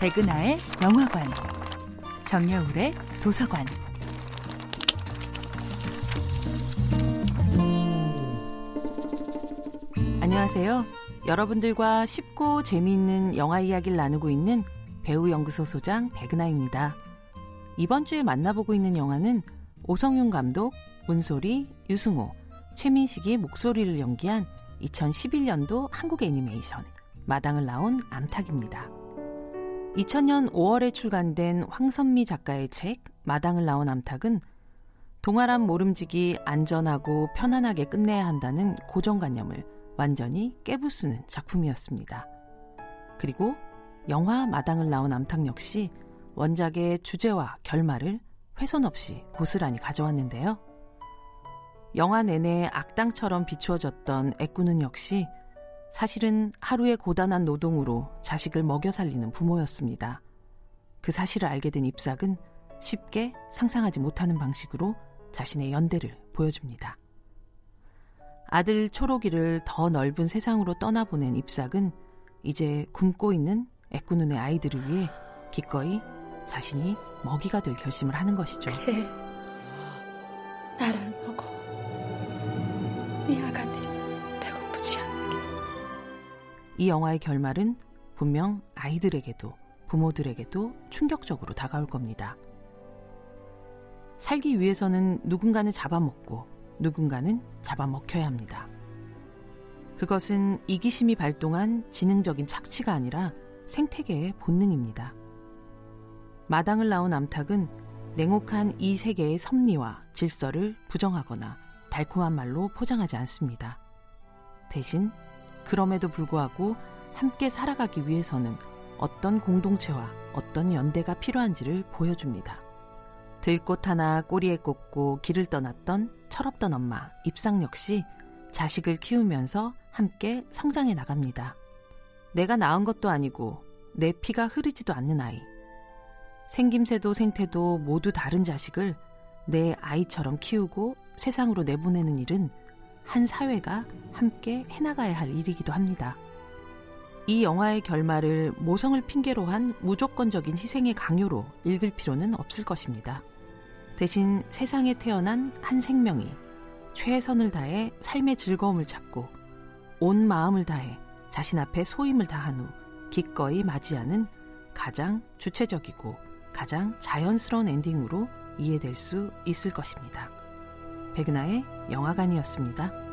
백은하의 영화관, 정여울의 도서관. 안녕하세요. 여러분들과 쉽고 재미있는 영화 이야기를 나누고 있는 배우 연구소 소장 백은하입니다. 이번 주에 만나보고 있는 영화는 오성윤 감독, 문소리, 유승호, 최민식이 목소리를 연기한 2011년도 한국 애니메이션 마당을 나온 암탉입니다. 2000년 5월에 출간된 황선미 작가의 책 마당을 나온 암탉은 동아람 모름지기 안전하고 편안하게 끝내야 한다는 고정관념을 완전히 깨부수는 작품이었습니다. 그리고 영화 마당을 나온 암탉 역시 원작의 주제와 결말을 훼손 없이 고스란히 가져왔는데요. 영화 내내 악당처럼 비추어졌던 애꾸는 역시 사실은 하루의 고단한 노동으로 자식을 먹여 살리는 부모였습니다. 그 사실을 알게 된 잎삭은 쉽게 상상하지 못하는 방식으로 자신의 연대를 보여줍니다. 아들 초록이를 더 넓은 세상으로 떠나보낸 잎삭은 이제 굶고 있는 애꾸눈의 아이들을 위해 기꺼이 자신이 먹이가 될 결심을 하는 것이죠. 그래, 나를 먹어. 네 아가 이 영화의 결말은 분명 아이들에게도 부모들에게도 충격적으로 다가올 겁니다. 살기 위해서는 누군가는 잡아먹고 누군가는 잡아먹혀야 합니다. 그것은 이기심이 발동한 지능적인 착취가 아니라 생태계의 본능입니다. 마당을 나온 암탉은 냉혹한 이 세계의 섭리와 질서를 부정하거나 달콤한 말로 포장하지 않습니다. 대신 그럼에도 불구하고 함께 살아가기 위해서는 어떤 공동체와 어떤 연대가 필요한지를 보여줍니다. 들꽃 하나 꼬리에 꽂고 길을 떠났던 철없던 엄마 입상 역시 자식을 키우면서 함께 성장해 나갑니다. 내가 낳은 것도 아니고 내 피가 흐르지도 않는 아이. 생김새도 생태도 모두 다른 자식을 내 아이처럼 키우고 세상으로 내보내는 일은 한 사회가 함께 해나가야 할 일이기도 합니다. 이 영화의 결말을 모성을 핑계로 한 무조건적인 희생의 강요로 읽을 필요는 없을 것입니다. 대신 세상에 태어난 한 생명이 최선을 다해 삶의 즐거움을 찾고 온 마음을 다해 자신 앞에 소임을 다한 후 기꺼이 맞이하는 가장 주체적이고 가장 자연스러운 엔딩으로 이해될 수 있을 것입니다. 백은하의 영화관이었습니다.